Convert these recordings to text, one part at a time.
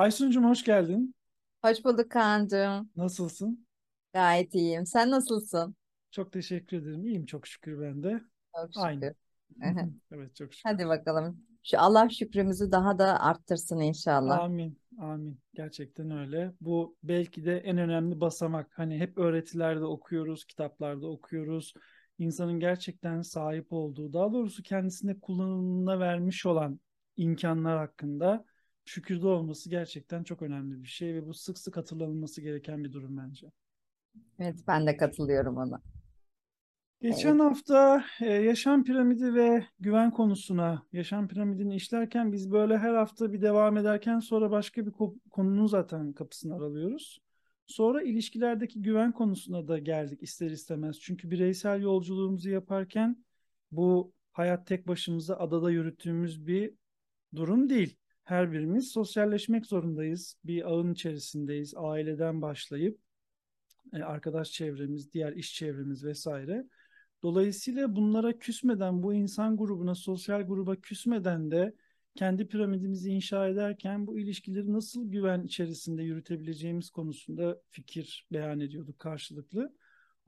Aysuncuğum hoş geldin. Hoş bulduk Kaan'cığım. Nasılsın? Gayet iyiyim. Sen nasılsın? Çok teşekkür ederim. İyiyim çok şükür ben de. Çok Aynı. şükür. Aha. Evet çok şükür. Hadi bakalım. Şu Allah şükrümüzü daha da arttırsın inşallah. Amin. Amin. Gerçekten öyle. Bu belki de en önemli basamak. Hani hep öğretilerde okuyoruz, kitaplarda okuyoruz. İnsanın gerçekten sahip olduğu, daha doğrusu kendisine kullanımına vermiş olan imkanlar hakkında şükürde olması gerçekten çok önemli bir şey ve bu sık sık hatırlanılması gereken bir durum bence. Evet, ben de katılıyorum ona. Geçen Evet. hafta e, yaşam piramidi ve güven konusuna, yaşam piramidini işlerken biz böyle her hafta bir devam ederken sonra başka bir ko- konunun zaten kapısını aralıyoruz. Sonra ilişkilerdeki güven konusuna da geldik ister istemez. Çünkü bireysel yolculuğumuzu yaparken bu hayat tek başımıza adada yürüttüğümüz bir durum değil. Her birimiz sosyalleşmek zorundayız. Bir ağın içerisindeyiz. Aileden başlayıp e, arkadaş çevremiz, diğer iş çevremiz vesaire. Dolayısıyla bunlara küsmeden, bu insan grubuna, sosyal gruba küsmeden de kendi piramidimizi inşa ederken bu ilişkileri nasıl güven içerisinde yürütebileceğimiz konusunda fikir beyan ediyorduk karşılıklı.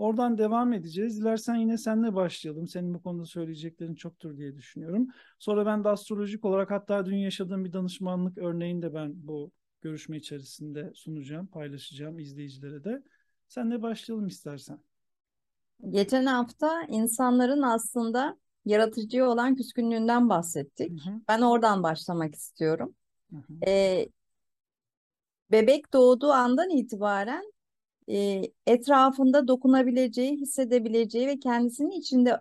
Oradan devam edeceğiz. Dilersen yine seninle başlayalım. Senin bu konuda söyleyeceklerin çoktur diye düşünüyorum. Sonra ben de astrolojik olarak hatta dün yaşadığım bir danışmanlık örneğini de ben bu görüşme içerisinde sunacağım, paylaşacağım izleyicilere de. Senle başlayalım istersen. Geçen hafta insanların aslında yaratıcıya olan küskünlüğünden Hı bahsettik. hı, Ben oradan başlamak istiyorum. hı hı. Ee, bebek doğduğu andan itibaren e, etrafında dokunabileceği, hissedebileceği ve kendisinin içinde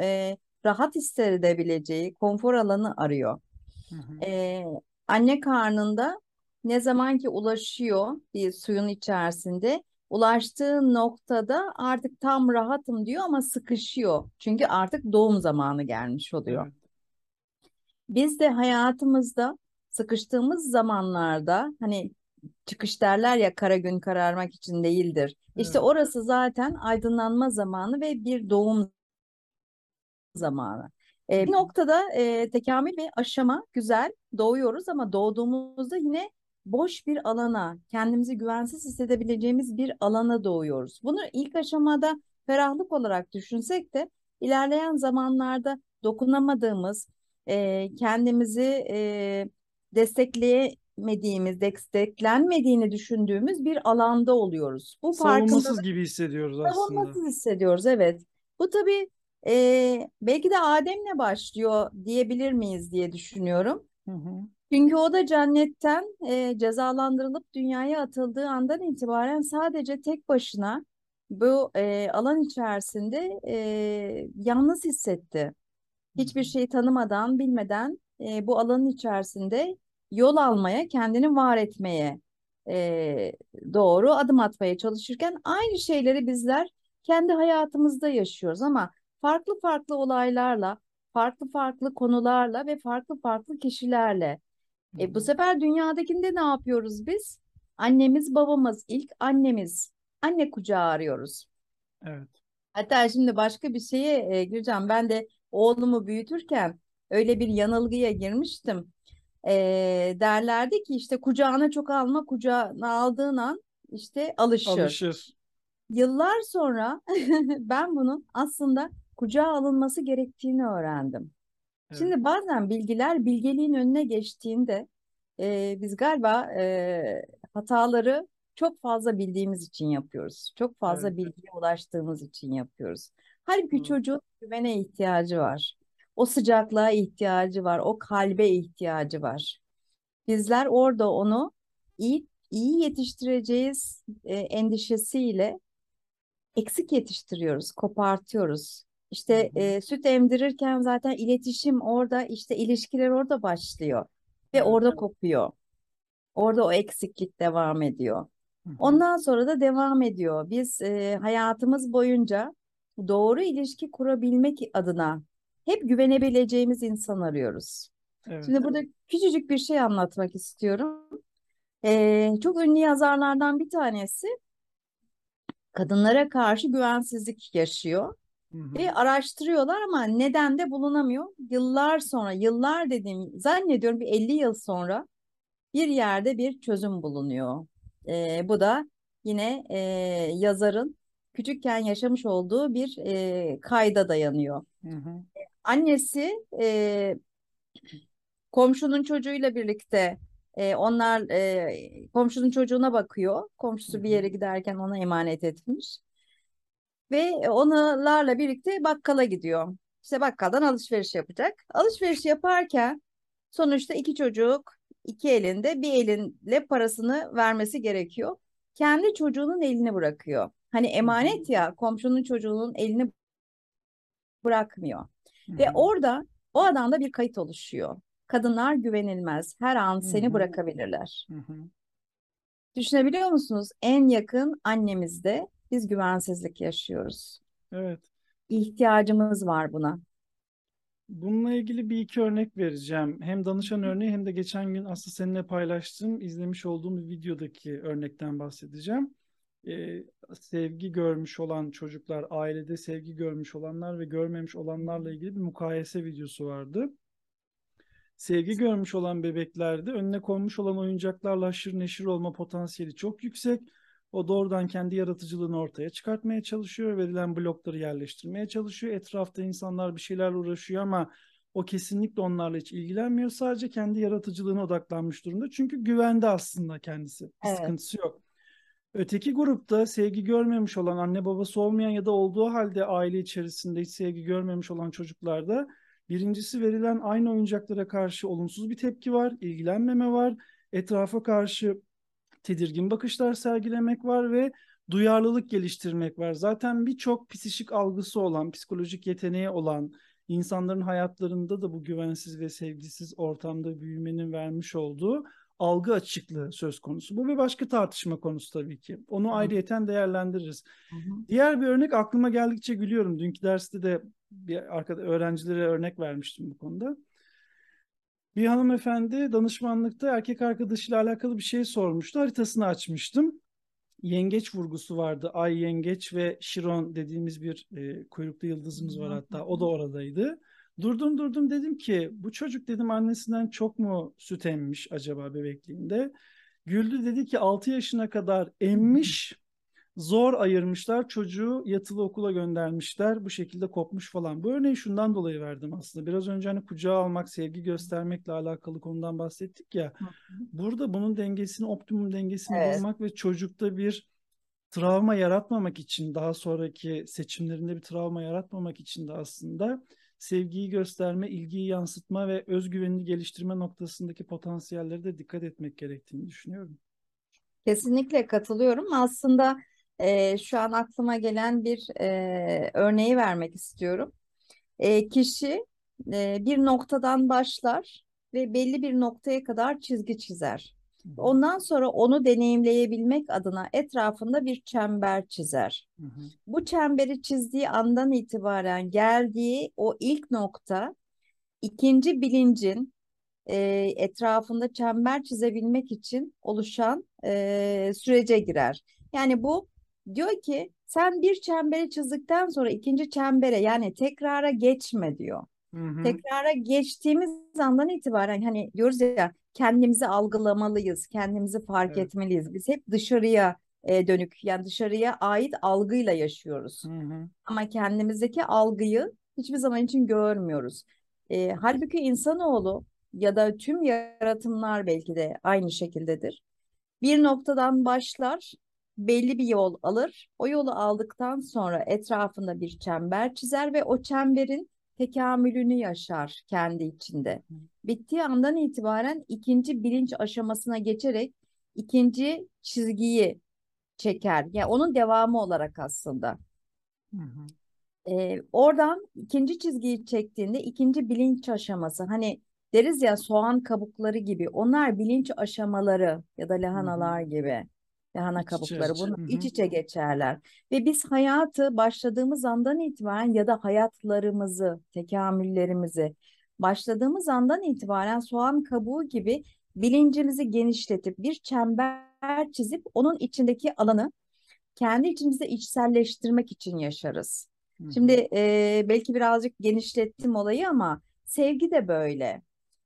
e, rahat hissedebileceği konfor alanı arıyor. Hı hı. Ee, anne karnında ne zaman ki ulaşıyor bir suyun içerisinde ulaştığı noktada artık tam rahatım diyor ama sıkışıyor. Çünkü artık doğum zamanı gelmiş oluyor. Evet. Biz de hayatımızda sıkıştığımız zamanlarda hani çıkış derler ya kara gün kararmak için değildir. İşte Evet. orası zaten aydınlanma zamanı ve bir doğum zamanı. Hı E, bir noktada e, tekamül ve aşama güzel doğuyoruz ama doğduğumuzda yine boş bir alana, kendimizi güvensiz hissedebileceğimiz bir alana doğuyoruz. Bunu ilk aşamada ferahlık olarak düşünsek de ilerleyen zamanlarda dokunamadığımız, e, kendimizi e, destekleyemediğimiz, desteklenmediğini düşündüğümüz bir alanda oluyoruz. Bu Savunmasız gibi hissediyoruz aslında. savunmasız hissediyoruz, evet. Bu tabii e, belki de Adem'le başlıyor diyebilir miyiz diye düşünüyorum. Hı hı. Çünkü o da cennetten e, cezalandırılıp dünyaya atıldığı andan itibaren sadece tek başına bu e, alan içerisinde e, yalnız hissetti. Hiçbir şeyi tanımadan, bilmeden e, bu alanın içerisinde yol almaya, kendini var etmeye e, doğru adım atmaya çalışırken aynı şeyleri bizler kendi hayatımızda yaşıyoruz ama farklı farklı olaylarla, farklı farklı konularla ve farklı farklı kişilerle. E, bu sefer dünyadakinde ne yapıyoruz biz? Annemiz, babamız, ilk annemiz, anne kucağı arıyoruz. Evet. Hatta şimdi başka bir şeye e, gireceğim. Ben de oğlumu büyütürken öyle bir yanılgıya girmiştim. E, derlerdi ki işte kucağına çok alma, kucağına aldığın an işte alışır. Alışır. Yıllar sonra ben bunun aslında kucağa alınması gerektiğini öğrendim. Evet. Şimdi bazen bilgiler bilgeliğin önüne geçtiğinde e, biz galiba e, hataları çok fazla bildiğimiz için yapıyoruz. Çok fazla Evet. bilgiye ulaştığımız için yapıyoruz. Halbuki Doğru. çocuğun güvene ihtiyacı var. O sıcaklığa ihtiyacı var. O kalbe ihtiyacı var. Bizler orada onu iyi iyi yetiştireceğiz e, endişesiyle eksik yetiştiriyoruz, kopartıyoruz. İşte e, süt emdirirken zaten iletişim orada, işte ilişkiler orada başlıyor ve orada kopuyor. Orada o eksiklik devam ediyor. Ondan sonra da devam ediyor. Biz e, hayatımız boyunca doğru ilişki kurabilmek adına hep güvenebileceğimiz insan arıyoruz. Evet. Şimdi burada küçücük bir şey anlatmak istiyorum. E, çok ünlü yazarlardan bir tanesi kadınlara karşı güvensizlik yaşıyor. Hı hı. Ve araştırıyorlar ama neden de bulunamıyor. Yıllar sonra, yıllar dediğim zannediyorum bir 50 yıl sonra bir yerde bir çözüm bulunuyor. E, bu da yine e, yazarın küçükken yaşamış olduğu bir e, kayda dayanıyor. Hı hı. Annesi e, komşunun çocuğuyla birlikte e, onlar e, komşunun çocuğuna bakıyor. Komşusu bir yere giderken ona emanet etmiş. Ve onlarla birlikte bakkala gidiyor. İşte bakkaldan alışveriş yapacak. Alışveriş yaparken sonuçta iki çocuk iki elinde bir elinle parasını vermesi gerekiyor. Kendi çocuğunun elini bırakıyor. Hani emanet ya komşunun çocuğunun elini bırakmıyor. Ve orada o adamda bir kayıt oluşuyor. Kadınlar güvenilmez. Her an seni hı. bırakabilirler. Hı hı. Düşünebiliyor musunuz? En yakın annemizde biz güvensizlik yaşıyoruz. Evet. İhtiyacımız var buna. Bununla ilgili bir iki örnek vereceğim. Hem danışan örneği hem de geçen gün aslında seninle paylaştığım, izlemiş olduğum bir videodaki örnekten bahsedeceğim. Ee, sevgi görmüş olan çocuklar, ailede sevgi görmüş olanlar ve görmemiş olanlarla ilgili bir mukayese videosu vardı. Sevgi görmüş olan bebeklerde önüne konmuş olan oyuncaklarla haşır neşir olma potansiyeli çok yüksek. O doğrudan kendi yaratıcılığını ortaya çıkartmaya çalışıyor. Verilen blokları yerleştirmeye çalışıyor. Etrafta insanlar bir şeylerle uğraşıyor ama o kesinlikle onlarla hiç ilgilenmiyor. Sadece kendi yaratıcılığına odaklanmış durumda. Çünkü güvende aslında kendisi. Bir Evet. sıkıntısı yok. Öteki grupta sevgi görmemiş olan, anne babası olmayan ya da olduğu halde aile içerisinde hiç sevgi görmemiş olan çocuklarda birincisi verilen aynı oyuncaklara karşı olumsuz bir tepki var, ilgilenmeme var, etrafa karşı tedirgin bakışlar sergilemek var ve duyarlılık geliştirmek var. Zaten birçok psikik algısı olan, psikolojik yeteneği olan insanların hayatlarında da bu güvensiz ve sevgisiz ortamda büyümenin vermiş olduğu algı açıklığı söz konusu. Bu bir başka tartışma konusu tabii ki. Onu Hı. ayrıyeten değerlendiririz. Hı. Diğer bir örnek aklıma geldikçe gülüyorum. Dünkü derste de bir arkada öğrencilere örnek vermiştim bu konuda. Bir hanımefendi danışmanlıkta erkek arkadaşıyla alakalı bir şey sormuştu. Haritasını açmıştım. Yengeç vurgusu vardı. Ay yengeç ve Şiron dediğimiz bir e, kuyruklu yıldızımız var hatta. O da oradaydı. Durdum durdum dedim ki bu çocuk dedim annesinden çok mu süt emmiş acaba bebekliğinde? Güldü dedi ki 6 yaşına kadar emmiş zor ayırmışlar çocuğu yatılı okula göndermişler bu şekilde kopmuş falan. Bu örneği şundan dolayı verdim aslında. Biraz önce hani kucağa almak, sevgi göstermekle alakalı konudan bahsettik ya. Burada bunun dengesini, optimum dengesini Evet. bulmak ve çocukta bir travma yaratmamak için, daha sonraki seçimlerinde bir travma yaratmamak için de aslında sevgiyi gösterme, ilgiyi yansıtma ve özgüvenini geliştirme noktasındaki potansiyelleri de dikkat etmek gerektiğini düşünüyorum. Kesinlikle katılıyorum. Aslında e, şu an aklıma gelen bir e, örneği vermek istiyorum. E, kişi e, bir noktadan başlar ve belli bir noktaya kadar çizgi çizer. Ondan sonra onu deneyimleyebilmek adına etrafında bir çember çizer. hı hı, Bu çemberi çizdiği andan itibaren geldiği o ilk nokta ikinci bilincin e, etrafında çember çizebilmek için oluşan e, sürece girer. Yani bu diyor ki sen bir çemberi çizdikten sonra ikinci çembere yani tekrara geçme diyor. hı hı, Tekrara geçtiğimiz andan itibaren hani diyoruz ya kendimizi algılamalıyız, kendimizi fark evet. etmeliyiz. Biz hep dışarıya e, dönük yani dışarıya ait algıyla yaşıyoruz. Hı hı, Ama kendimizdeki algıyı hiçbir zaman için görmüyoruz. E, halbuki insanoğlu ya da tüm yaratımlar belki de aynı şekildedir. Bir noktadan başlar, belli bir yol alır. O yolu aldıktan sonra etrafında bir çember çizer ve o çemberin tekamülünü yaşar kendi içinde. Bittiği andan itibaren ikinci bilinç aşamasına geçerek ikinci çizgiyi çeker. Yani onun devamı olarak aslında. hı hı. Ee, oradan ikinci çizgiyi çektiğinde ikinci bilinç aşaması hani deriz ya soğan kabukları gibi onlar bilinç aşamaları ya da Hı hı. lahanalar gibi lahana kabukları bunu Hı iç içe geçerler ve biz hayatı başladığımız andan itibaren ya da hayatlarımızı tekamüllerimizi başladığımız andan itibaren soğan kabuğu gibi bilincimizi genişletip bir çember çizip onun içindeki alanı kendi içimizde içselleştirmek için yaşarız. Hı. Şimdi e, belki birazcık genişlettim olayı ama sevgi de böyle.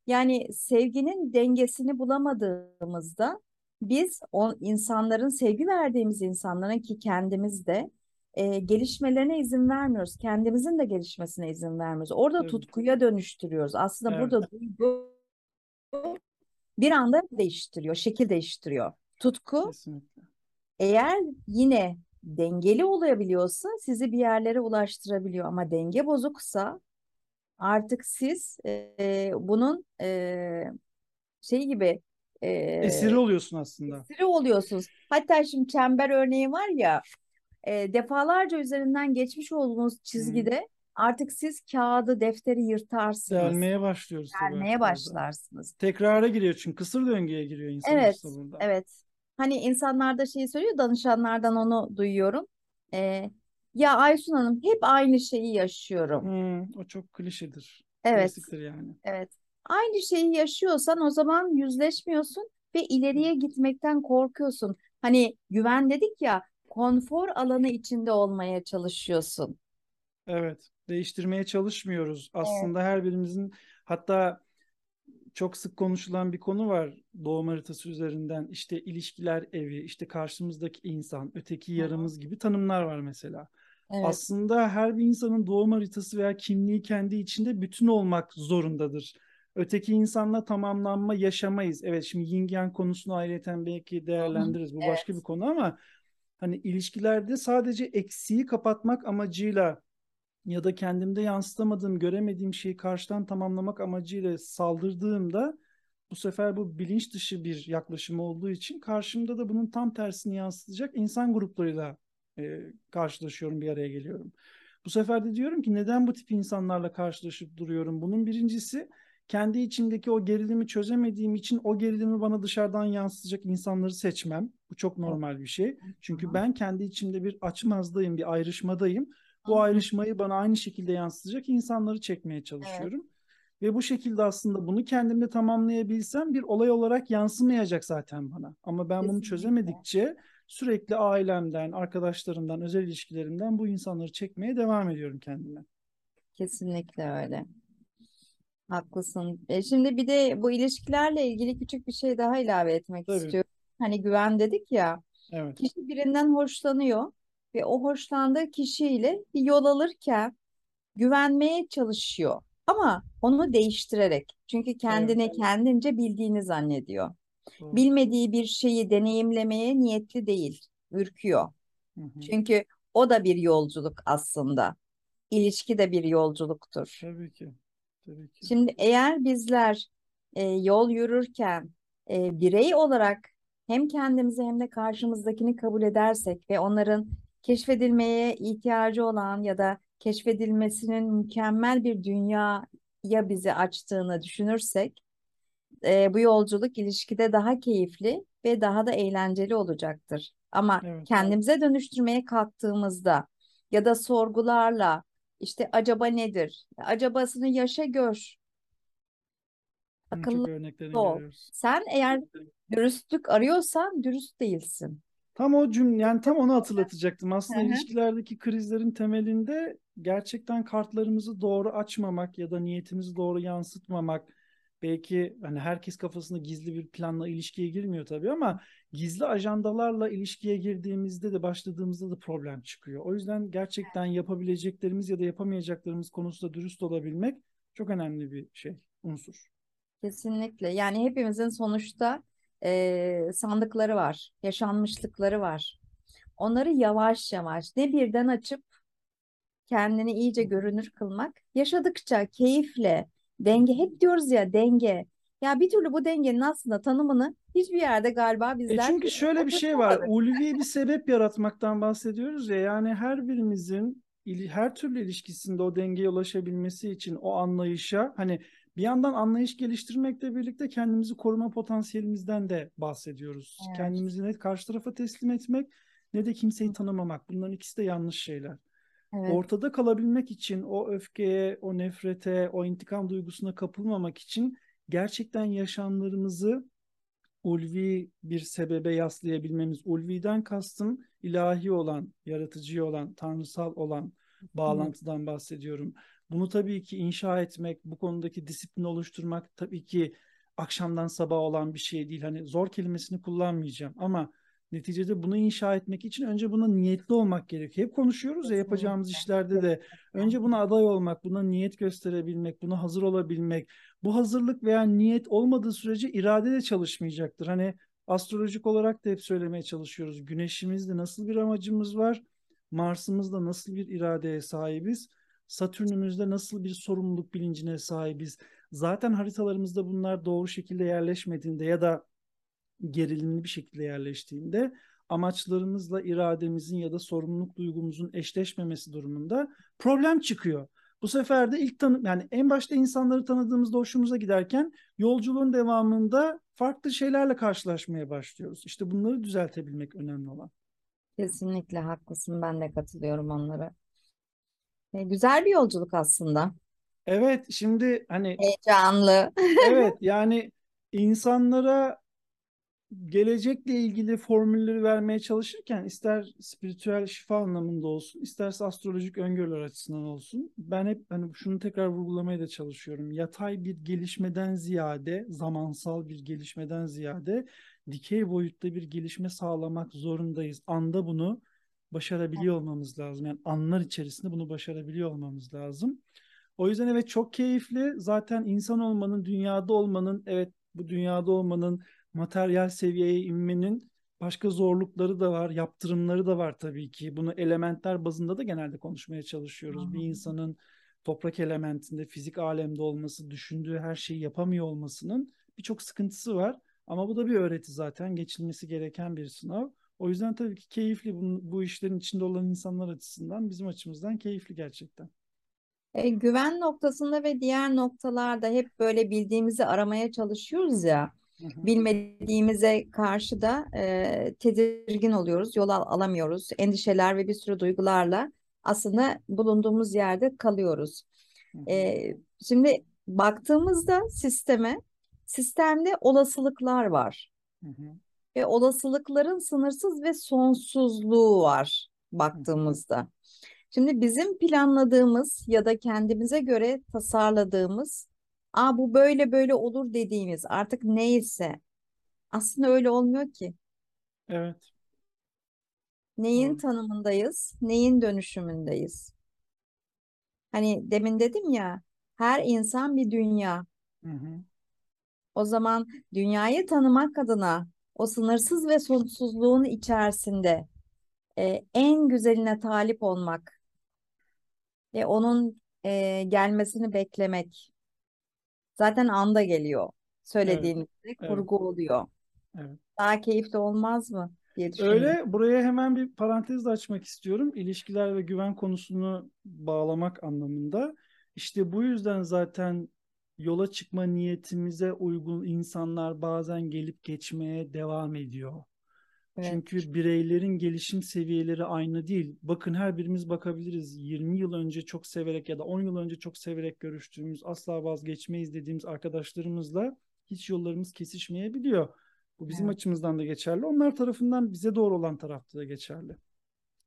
Yani sevginin dengesini bulamadığımızda biz o insanların sevgi verdiğimiz insanların ki kendimiz de e, gelişmelerine izin vermiyoruz. Kendimizin de gelişmesine izin vermiyoruz. Orada Evet. tutkuya dönüştürüyoruz. Aslında Evet. burada duygu bir anda değiştiriyor, şekil değiştiriyor. Tutku Kesinlikle. eğer yine dengeli olabiliyorsa sizi bir yerlere ulaştırabiliyor. Ama denge bozuksa artık siz e, bunun e, şey gibi e, Esiri oluyorsun aslında. esiri oluyorsunuz. Hatta şimdi çember örneği var ya e, defalarca üzerinden geçmiş olduğunuz çizgide artık siz kağıdı, defteri yırtarsınız. Delmeye başlıyoruz Delmeye başlarsınız. Tekrara giriyor çünkü kısır döngüye giriyor insan Evet, burada. evet. Hani insanlar da şey söylüyor, danışanlardan onu duyuyorum. E, ya Aysun Hanım hep aynı şeyi yaşıyorum. Hmm, o çok klişedir. Evet. Klasiktir yani. Evet. Aynı şeyi yaşıyorsan o zaman yüzleşmiyorsun ve ileriye gitmekten korkuyorsun. Hani güven dedik ya, konfor alanı içinde olmaya çalışıyorsun. Evet. Değiştirmeye çalışmıyoruz. Evet. Aslında her birimizin hatta çok sık konuşulan bir konu var doğum haritası üzerinden. İşte ilişkiler evi, işte karşımızdaki insan, öteki yarımız gibi tanımlar var mesela. Evet, Aslında her bir insanın doğum haritası veya kimliği kendi içinde bütün olmak zorundadır. Öteki insanla tamamlanma yaşamayız. Evet şimdi yin yang konusunu ayrıyeten belki değerlendiririz. Bu başka Evet. bir konu ama hani ilişkilerde sadece eksiği kapatmak amacıyla ya da kendimde yansıtamadığım, göremediğim şeyi karşıdan tamamlamak amacıyla saldırdığımda bu sefer bu bilinç dışı bir yaklaşım olduğu için karşımda da bunun tam tersini yansıtacak insan gruplarıyla e, karşılaşıyorum, bir araya geliyorum. Bu sefer de diyorum ki neden bu tip insanlarla karşılaşıp duruyorum? Bunun birincisi kendi içimdeki o gerilimi çözemediğim için o gerilimi bana dışarıdan yansıtacak insanları seçmem. Bu çok normal bir şey. Çünkü ben kendi içimde bir açmazdayım, bir ayrışmadayım. Bu ayrışmayı bana aynı şekilde yansıtacak insanları çekmeye Evet. çalışıyorum. Ve bu şekilde aslında bunu kendimde tamamlayabilsem bir olay olarak yansımayacak zaten bana. Ama ben bunu Kesinlikle. çözemedikçe sürekli ailemden, arkadaşlarımdan, özel ilişkilerimden bu insanları çekmeye devam ediyorum kendime. Kesinlikle öyle. Haklısın. E şimdi bir de bu ilişkilerle ilgili küçük bir şey daha ilave etmek Tabii. istiyorum. Hani güven dedik ya, Evet. kişi birinden hoşlanıyor ve o hoşlandığı kişiyle bir yol alırken güvenmeye çalışıyor. Ama onu değiştirerek. Çünkü Evet. kendine kendince bildiğini zannediyor. Doğru. Bilmediği bir şeyi deneyimlemeye niyetli değil, ürküyor. Hı hı. Çünkü o da bir yolculuk aslında. İlişki de bir yolculuktur. Tabii ki. Tabii ki. Şimdi eğer bizler e, yol yürürken e, birey olarak hem kendimizi hem de karşımızdakini kabul edersek ve onların keşfedilmeye ihtiyacı olan ya da keşfedilmesinin mükemmel bir dünyaya bizi açtığını düşünürsek e, bu yolculuk ilişkide daha keyifli ve daha da eğlenceli olacaktır. Ama Evet. kendimize dönüştürmeye kalktığımızda ya da sorgularla işte acaba nedir? Acabasını yaşa gör. Akıllı ol. görüyoruz. Sen eğer dürüstlük arıyorsan dürüst değilsin. Tam o cümle yani tam onu hatırlatacaktım. Aslında Hı hı. ilişkilerdeki krizlerin temelinde gerçekten kartlarımızı doğru açmamak ya da niyetimizi doğru yansıtmamak. Belki hani herkes kafasında gizli bir planla ilişkiye girmiyor tabii ama gizli ajandalarla ilişkiye girdiğimizde de başladığımızda da problem çıkıyor. O yüzden gerçekten yapabileceklerimiz ya da yapamayacaklarımız konusunda dürüst olabilmek çok önemli bir şey, unsur. Kesinlikle. Yani hepimizin sonuçta e, sandıkları var, yaşanmışlıkları var. Onları yavaş yavaş ne birden açıp kendini iyice görünür kılmak, yaşadıkça keyifle, denge hep diyoruz ya denge. Ya bir türlü bu dengenin aslında tanımını hiçbir yerde galiba E bizler çünkü şöyle bir şey var. Ulvi bir sebep yaratmaktan bahsediyoruz ya. Yani her birimizin her türlü ilişkisinde o dengeye ulaşabilmesi için o anlayışa hani bir yandan anlayış geliştirmekle birlikte kendimizi koruma potansiyelimizden de bahsediyoruz. Evet. Kendimizi ne karşı tarafa teslim etmek ne de kimseyi tanımamak. Bunların ikisi de yanlış şeyler. Evet, Ortada kalabilmek için o öfkeye, o nefrete, o intikam duygusuna kapılmamak için gerçekten yaşamlarımızı ulvi bir sebebe yaslayabilmemiz. Ulviden kastım ilahi olan, yaratıcı olan, tanrısal olan bağlantıdan bahsediyorum. Bunu tabii ki inşa etmek, bu konudaki disiplin oluşturmak tabii ki akşamdan sabah olan bir şey değil. Hani zor kelimesini kullanmayacağım ama neticede bunu inşa etmek için önce buna niyetli olmak gerekiyor. Hep konuşuyoruz ya yapacağımız işlerde de önce buna aday olmak, buna niyet gösterebilmek, buna hazır olabilmek. Bu hazırlık veya niyet olmadığı sürece irade de çalışmayacaktır. Hani astrolojik olarak da hep söylemeye çalışıyoruz. Güneşimizde nasıl bir amacımız var? Mars'ımızda nasıl bir iradeye sahibiz? Satürn'ümüzde nasıl bir sorumluluk bilincine sahibiz? Zaten haritalarımızda bunlar doğru şekilde yerleşmediğinde ya da gerilimli bir şekilde yerleştiğinde amaçlarımızla irademizin ya da sorumluluk duygumuzun eşleşmemesi durumunda problem çıkıyor. Bu sefer de ilk tanı yani en başta insanları tanıdığımızda hoşumuza giderken yolculuğun devamında farklı şeylerle karşılaşmaya başlıyoruz. İşte bunları düzeltebilmek önemli olan. Kesinlikle haklısın. Ben de katılıyorum onlara. E, güzel bir yolculuk aslında. Evet, şimdi hani Heyecanlı. evet yani insanlara gelecekle ilgili formülleri vermeye çalışırken ister spiritüel şifa anlamında olsun, isterse astrolojik öngörüler açısından olsun. Ben hep hani şunu tekrar vurgulamaya da çalışıyorum. Yatay bir gelişmeden ziyade, zamansal bir gelişmeden ziyade dikey boyutta bir gelişme sağlamak zorundayız. Anda bunu başarabiliyor olmamız lazım. Yani anlar içerisinde bunu başarabiliyor olmamız lazım. O yüzden evet çok keyifli. Zaten insan olmanın, dünyada olmanın, evet bu dünyada olmanın materyal seviyeye inmenin başka zorlukları da var, yaptırımları da var tabii ki. Bunu elementler bazında da genelde konuşmaya çalışıyoruz. Hı-hı. Bir insanın toprak elementinde, fizik alemde olması, düşündüğü her şeyi yapamıyor olmasının birçok sıkıntısı var. Ama bu da bir öğreti zaten, geçilmesi gereken bir sınav. O yüzden tabii ki keyifli bu, bu işlerin içinde olan insanlar açısından, bizim açımızdan keyifli gerçekten. E, güven noktasında ve diğer noktalarda hep böyle bildiğimizi aramaya çalışıyoruz ya. Bilmediğimize karşı da e, tedirgin oluyoruz, yol al alamıyoruz. Endişeler ve bir sürü duygularla aslında bulunduğumuz yerde kalıyoruz. E, şimdi baktığımızda sisteme, sistemde olasılıklar var. Ve olasılıkların sınırsız ve sonsuzluğu var baktığımızda. Şimdi bizim planladığımız ya da kendimize göre tasarladığımız Aa bu böyle böyle olur dediğimiz artık neyse aslında öyle olmuyor ki. Evet. Neyin Doğru. tanımındayız, neyin dönüşümündeyiz. Hani demin dedim ya her insan bir dünya. Hı hı. O zaman dünyayı tanımak adına o sınırsız ve sonsuzluğun içerisinde e, en güzeline talip olmak ve onun e, gelmesini beklemek. Zaten anda geliyor. Söylediğinizde evet. kurgu evet. oluyor. Evet. Daha keyifli olmaz mı diye düşünüyorum. Öyle buraya hemen bir parantez de açmak istiyorum. İlişkiler ve güven konusunu bağlamak anlamında. İşte bu yüzden zaten yola çıkma niyetimize uygun insanlar bazen gelip geçmeye devam ediyor. Evet. Çünkü bireylerin gelişim seviyeleri aynı değil. Bakın her birimiz bakabiliriz. 20 yıl önce çok severek ya da 10 yıl önce çok severek görüştüğümüz, asla vazgeçmeyiz dediğimiz arkadaşlarımızla hiç yollarımız kesişmeyebiliyor. Bu bizim evet. açımızdan da geçerli. Onlar tarafından bize doğru olan tarafta da geçerli.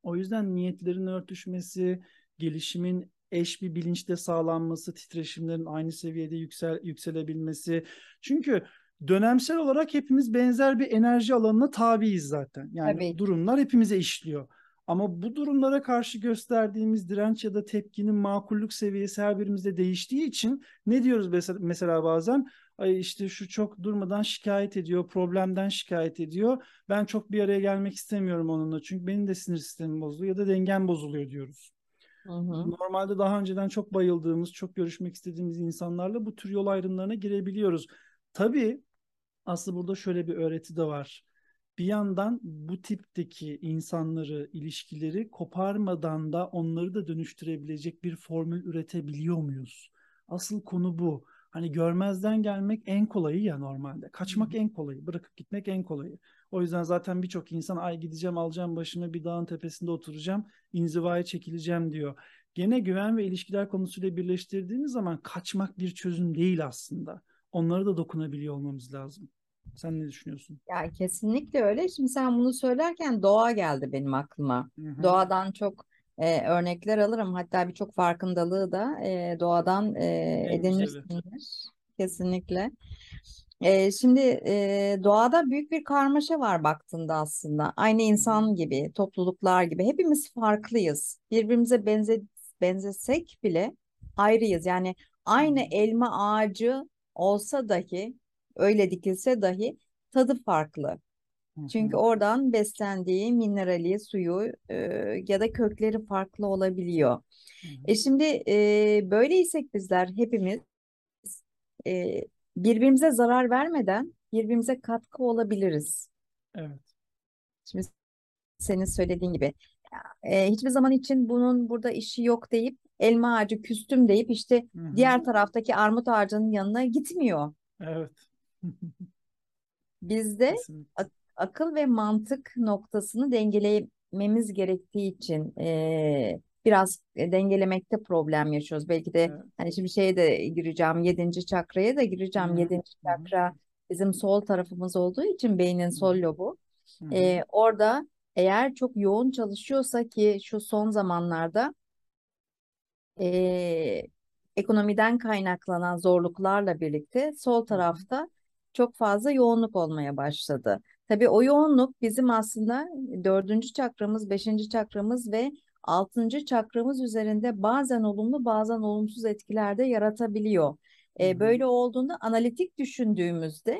O yüzden niyetlerin örtüşmesi, gelişimin eş bir bilinçte sağlanması, titreşimlerin aynı seviyede yüksel yükselebilmesi. Çünkü dönemsel olarak hepimiz benzer bir enerji alanına tabiiz zaten. Yani Tabii. durumlar hepimize işliyor. Ama bu durumlara karşı gösterdiğimiz direnç ya da tepkinin makullük seviyesi her birimizde değiştiği için ne diyoruz mesela, bazen? Ay işte şu çok durmadan şikayet ediyor, problemden şikayet ediyor. Ben çok bir araya gelmek istemiyorum onunla çünkü benim de sinir sistemim bozuluyor ya da dengem bozuluyor diyoruz. Hı hı. Normalde daha önceden çok bayıldığımız, çok görüşmek istediğimiz insanlarla bu tür yol ayrımlarına girebiliyoruz. Tabii aslında burada şöyle bir öğreti de var. Bir yandan bu tipteki insanları, ilişkileri koparmadan da onları da dönüştürebilecek bir formül üretebiliyor muyuz? Asıl konu bu. Hani görmezden gelmek en kolayı ya normalde. Kaçmak en kolayı, bırakıp gitmek en kolayı. O yüzden zaten birçok insan ay gideceğim alacağım başımı bir dağın tepesinde oturacağım, inzivaya çekileceğim diyor. Gene güven ve ilişkiler konusuyla birleştirdiğimiz zaman kaçmak bir çözüm değil aslında. Onlara da dokunabiliyor olmamız lazım. Sen ne düşünüyorsun? Ya kesinlikle öyle. Şimdi sen bunu söylerken doğa geldi benim aklıma. Hı hı. Doğadan çok e, örnekler alırım. Hatta birçok farkındalığı da e, doğadan e, En güzeli. edinirsindir. Kesinlikle. E, şimdi e, doğada büyük bir karmaşa var baktığında aslında. Aynı insan gibi, topluluklar gibi hepimiz farklıyız. Birbirimize benze, benzesek bile ayrıyız. Yani aynı elma ağacı olsa dahi, öyle dikilse dahi tadı farklı. Hı Çünkü oradan beslendiği minerali, suyu e, ya da kökleri farklı olabiliyor. Hı hı. E şimdi e, böyleysek bizler hepimiz e, birbirimize zarar vermeden birbirimize katkı olabiliriz. Evet. Şimdi senin söylediğin gibi e, hiçbir zaman için bunun burada işi yok deyip elma ağacı küstüm deyip işte Hı hı. diğer taraftaki armut ağacının yanına gitmiyor. Evet. Bizde ak- akıl ve mantık noktasını dengelememiz gerektiği için eee, biraz e, dengelemekte problem yaşıyoruz. Belki de Evet. hani şimdi şeye de gireceğim, yedinci çakraya da gireceğim. hı. Yedinci çakra bizim sol tarafımız olduğu için beynin sol lobu. Eee, orada eğer çok yoğun çalışıyorsa ki şu son zamanlarda eee, ekonomiden kaynaklanan zorluklarla birlikte sol tarafta çok fazla yoğunluk olmaya başladı. Tabii o yoğunluk bizim aslında dördüncü çakramız, beşinci çakramız ve altıncı çakramız üzerinde bazen olumlu bazen olumsuz etkiler de yaratabiliyor. Hı. böyle olduğunda analitik düşündüğümüzde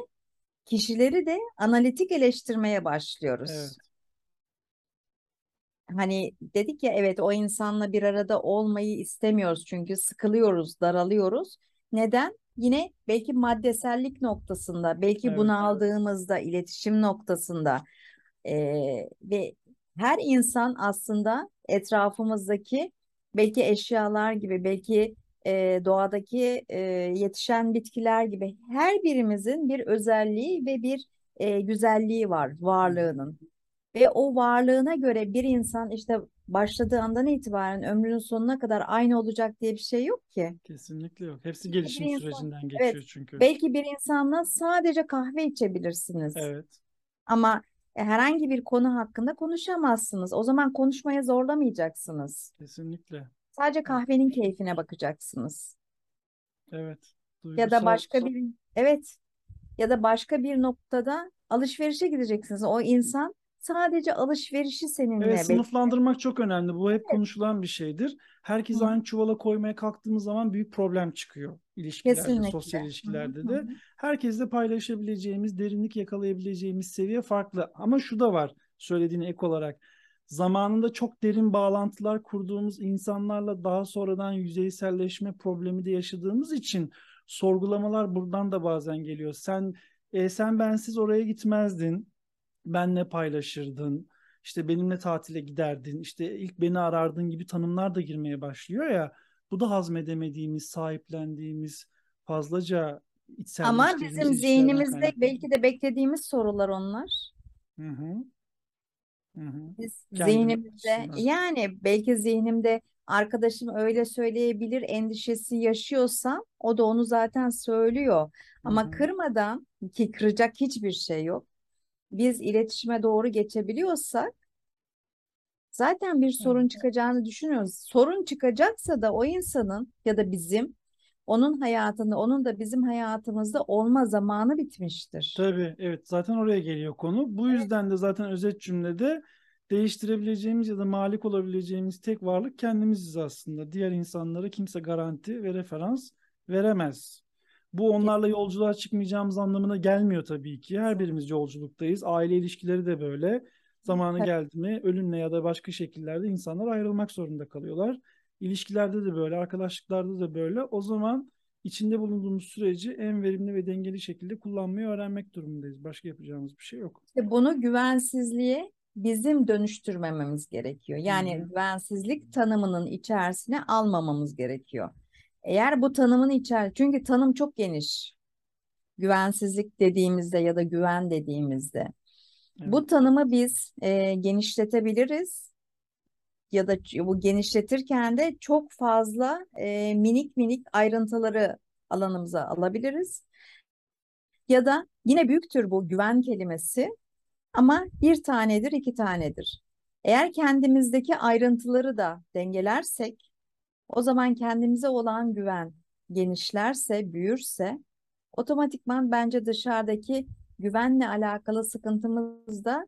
kişileri de analitik eleştirmeye başlıyoruz. Evet. Hani dedik ya evet o insanla bir arada olmayı istemiyoruz çünkü sıkılıyoruz, daralıyoruz. Neden? Yine belki maddesellik noktasında, belki Evet. bunaldığımızda, iletişim noktasında Ee, ve her insan aslında etrafımızdaki belki eşyalar gibi, belki e, doğadaki e, yetişen bitkiler gibi her birimizin bir özelliği ve bir e, güzelliği var varlığının. Ve o varlığına göre bir insan işte başladığı andan itibaren ömrünün sonuna kadar aynı olacak diye bir şey yok ki. Kesinlikle yok. Hepsi Bir gelişim insan, sürecinden evet, geçiyor çünkü. belki bir insanla sadece kahve içebilirsiniz. Evet. Ama e, herhangi bir konu hakkında konuşamazsınız. O zaman konuşmaya zorlamayacaksınız. Kesinlikle. Sadece Evet. kahvenin keyfine bakacaksınız. Evet. Ya da Duygusal. başka bir, evet, ya da başka bir noktada alışverişe gideceksiniz. O insan sadece alışverişi Evet, seninle bekliyor. sınıflandırmak çok önemli. Bu hep Evet. konuşulan bir şeydir. Herkesi Hı, aynı çuvala koymaya kalktığımız zaman büyük problem çıkıyor ilişkilerde, kesinlikle. sosyal ilişkilerde de. hı. Herkesle paylaşabileceğimiz, derinlik yakalayabileceğimiz seviye farklı. Ama şu da var söylediğine ek olarak. Zamanında çok derin bağlantılar kurduğumuz insanlarla daha sonradan yüzeyselleşme problemi de yaşadığımız için sorgulamalar buradan da bazen geliyor. Sen e, sen bensiz oraya gitmezdin. Benle paylaşırdın. İşte benimle tatile giderdin. İşte ilk beni arardın gibi tanımlar da girmeye başlıyor ya. Bu da hazmedemediğimiz, sahiplendiğimiz, fazlaca Ama içselleştirdiğimiz bizim zihnimizde kaynaklanıyor. belki de beklediğimiz sorular onlar. Hı hı. Hı hı. Biz zihnimizde yani belki zihnimde arkadaşım öyle söyleyebilir endişesi yaşıyorsa o da onu zaten söylüyor. Ama hı. kırmadan ki kıracak hiçbir şey yok. Biz iletişime doğru geçebiliyorsak zaten bir sorun Evet. çıkacağını düşünüyoruz. Sorun çıkacaksa da o insanın ya da bizim onun hayatında, onun da bizim hayatımızda olma zamanı bitmiştir. Tabii evet zaten oraya geliyor konu. Bu Evet. yüzden de zaten özet cümlede değiştirebileceğimiz ya da malik olabileceğimiz tek varlık kendimiziz aslında. Diğer insanlara kimse garanti ve referans veremez. Bu onlarla yolculuğa çıkmayacağımız anlamına gelmiyor tabii ki. Her birimiz yolculuktayız. Aile ilişkileri de böyle. Zamanı geldi mi ölümle ya da başka şekillerde insanlar ayrılmak zorunda kalıyorlar. İlişkilerde de böyle, arkadaşlıklarda da böyle. O zaman içinde bulunduğumuz süreci en verimli ve dengeli şekilde kullanmayı öğrenmek durumundayız. Başka yapacağımız bir şey yok. İşte bunu güvensizliğe bizim dönüştürmememiz gerekiyor. Yani hı. güvensizlik tanımının içerisine almamamız gerekiyor. Eğer bu tanımın içer, çünkü tanım çok geniş. Güvensizlik dediğimizde ya da güven dediğimizde. Bu Evet. tanımı biz e, genişletebiliriz ya da bu genişletirken de çok fazla e, minik minik ayrıntıları alanımıza alabiliriz. Ya da yine büyüktür bu güven kelimesi ama bir tanedir, iki tanedir. Eğer kendimizdeki ayrıntıları da dengelersek, o zaman kendimize olan güven genişlerse, büyürse, otomatikman bence dışarıdaki güvenle alakalı sıkıntımız da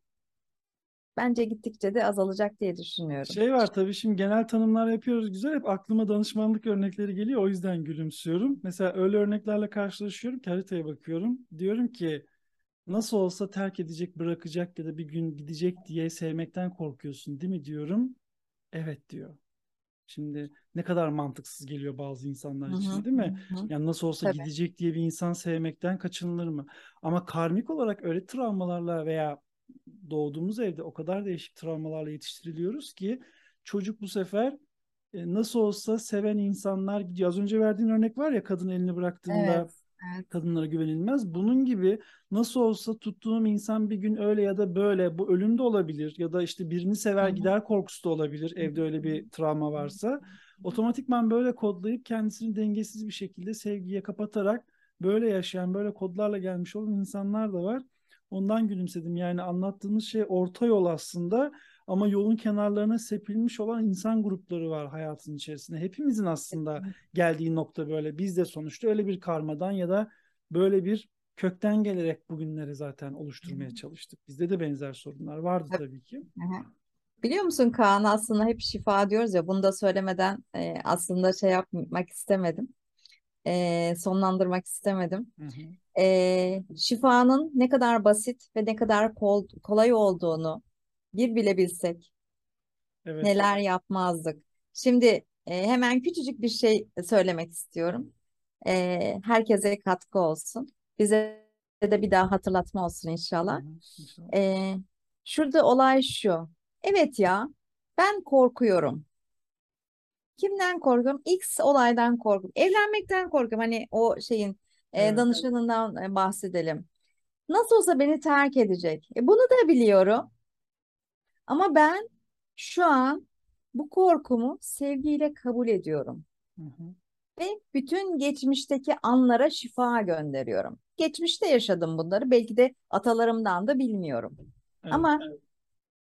bence gittikçe de azalacak diye düşünüyorum. Şey var tabii şimdi genel tanımlar yapıyoruz güzel hep aklıma danışmanlık örnekleri geliyor o yüzden gülümsüyorum. Mesela öyle örneklerle karşılaşıyorum ki haritaya bakıyorum. Diyorum ki nasıl olsa terk edecek, bırakacak ya da bir gün gidecek diye sevmekten korkuyorsun değil mi diyorum. Evet diyor. Şimdi ne kadar mantıksız geliyor bazı insanlar için değil mi? Yani nasıl olsa Tabii. gidecek diye bir insan sevmekten kaçınılır mı? Ama karmik olarak öyle travmalarla veya doğduğumuz evde o kadar değişik travmalarla yetiştiriliyoruz ki çocuk bu sefer e, nasıl olsa seven insanlar gidiyor. Az önce verdiğin örnek var ya kadın elini bıraktığında Evet, evet. kadınlara güvenilmez. Bunun gibi nasıl olsa tuttuğum insan bir gün öyle ya da böyle bu ölüm de olabilir ya da işte birini sever hı. gider korkusu da olabilir evde öyle bir travma varsa. Otomatikman böyle kodlayıp kendisini dengesiz bir şekilde sevgiye kapatarak böyle yaşayan böyle kodlarla gelmiş olan insanlar da var. Ondan gülümsedim. Yani anlattığımız şey orta yol aslında ama yolun kenarlarına sepilmiş olan insan grupları var hayatın içerisinde. Hepimizin aslında geldiği nokta böyle. Biz de sonuçta öyle bir karmadan ya da böyle bir kökten gelerek bugünleri zaten oluşturmaya çalıştık. Bizde de benzer sorunlar vardı Tabii. ki. Biliyor musun Kaan aslında hep şifa diyoruz ya bunu da söylemeden e, aslında şey yapmak istemedim. E, sonlandırmak istemedim. Hı hı. E, şifanın ne kadar basit ve ne kadar kol- kolay olduğunu bir bile bilsek Evet. neler yapmazdık. Şimdi e, hemen küçücük bir şey söylemek istiyorum. E, herkese katkı olsun. Bize de bir daha hatırlatma olsun. İnşallah. E, şurada olay şu. Evet ya ben korkuyorum. Kimden korkuyorum? X olaydan korkuyorum. Evlenmekten korkuyorum. Hani o şeyin e, Evet. danışanından e, bahsedelim. Nasıl olsa beni terk edecek. E, bunu da biliyorum. Ama ben şu an bu korkumu sevgiyle kabul ediyorum. Hı hı. Ve bütün geçmişteki anlara şifa gönderiyorum. Geçmişte yaşadım bunları. Belki de atalarımdan da bilmiyorum. Evet. Ama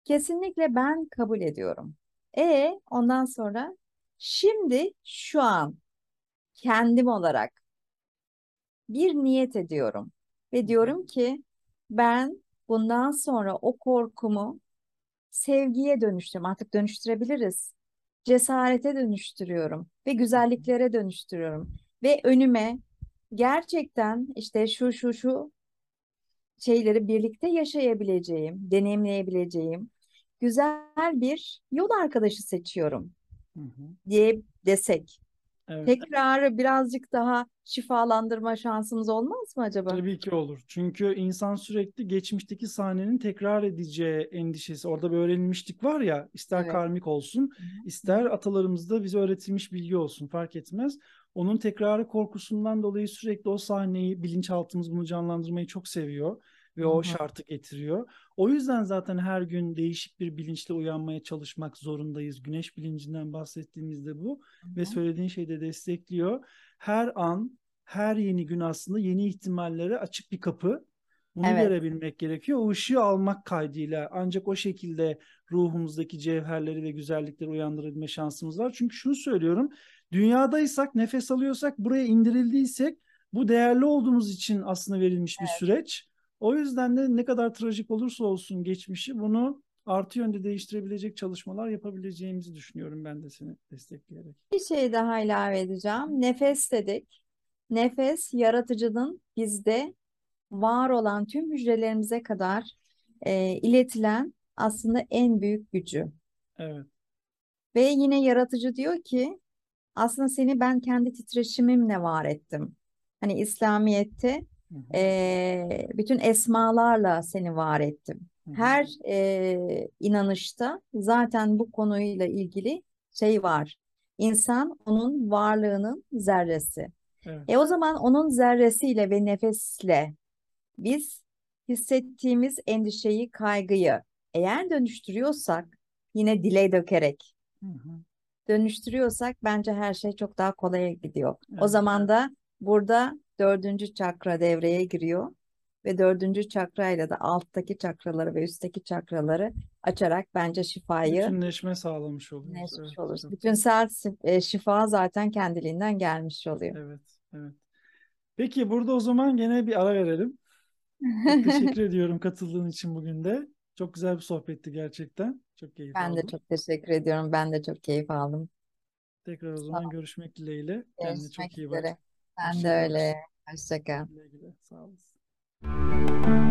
kesinlikle ben kabul ediyorum. E ondan sonra şimdi şu an kendim olarak bir niyet ediyorum. Ve diyorum ki ben bundan sonra o korkumu sevgiye dönüştürüyorum. Artık dönüştürebiliriz. Cesarete dönüştürüyorum ve güzelliklere dönüştürüyorum. Ve önüme gerçekten işte şu şu şu şeyleri birlikte yaşayabileceğim, deneyimleyebileceğim güzel bir yol arkadaşı seçiyorum Hı hı. diye desek. Evet. Tekrarı birazcık daha şifalandırma şansımız olmaz mı acaba? Tabii ki olur. Çünkü insan sürekli geçmişteki sahnenin tekrar edeceği endişesi. Orada bir öğrenilmişlik var ya, ister Evet. karmik olsun, ister atalarımızda bize öğretilmiş bilgi olsun fark etmez. Onun tekrarı korkusundan dolayı sürekli o sahneyi, bilinçaltımız bunu canlandırmayı çok seviyor ve Hı o şartı getiriyor. O yüzden zaten her gün değişik bir bilinçle uyanmaya çalışmak zorundayız. Güneş bilincinden bahsettiğimizde bu Hı ve söylediğin şey de destekliyor. Her an her yeni gün aslında yeni ihtimallere açık bir kapı. Bunu Evet. görebilmek gerekiyor. O ışığı almak kaydıyla ancak o şekilde ruhumuzdaki cevherleri ve güzellikleri uyandırabilme şansımız var. Çünkü şunu söylüyorum. Dünyadaysak, nefes alıyorsak, buraya indirildiysek bu değerli olduğumuz için aslında verilmiş bir Evet. süreç. O yüzden de ne kadar trajik olursa olsun geçmişi bunu artı yönde değiştirebilecek çalışmalar yapabileceğimizi düşünüyorum ben de seni destekleyerek. Bir şey daha ilave edeceğim. Nefes dedik. Nefes yaratıcının bizde var olan tüm hücrelerimize kadar e, iletilen aslında en büyük gücü. Evet. Ve yine yaratıcı diyor ki aslında seni ben kendi titreşimimle var ettim. Hani İslamiyet'te. E, bütün esmalarla seni var ettim. Hı hı. Her e, inanışta zaten bu konuyla ilgili şey var. İnsan onun varlığının zerresi. Evet. E o zaman onun zerresiyle ve nefesle biz hissettiğimiz endişeyi, kaygıyı eğer dönüştürüyorsak yine dile dökerek Hı hı. dönüştürüyorsak bence her şey çok daha kolaya gidiyor. O Evet. zaman da burada dördüncü çakra devreye giriyor ve dördüncü çakrayla da alttaki çakraları ve üstteki çakraları açarak bence şifayı Bütünleşme sağlamış oluyoruz. Evet oluruz. Bütünsel e, şifa zaten kendiliğinden gelmiş oluyor. Evet, evet. Peki burada o zaman gene bir ara verelim. Çok teşekkür ediyorum katıldığın için bugün de. Çok güzel bir sohbetti gerçekten. Çok keyif Ben de aldım. çok teşekkür ediyorum. Ben de çok keyif aldım. Tekrar o zaman görüşmek dileğiyle. Kendine Görüşmek çok iyi bak. Sen de öyle. Hoşça kal. Güle güle. Sağ olasın.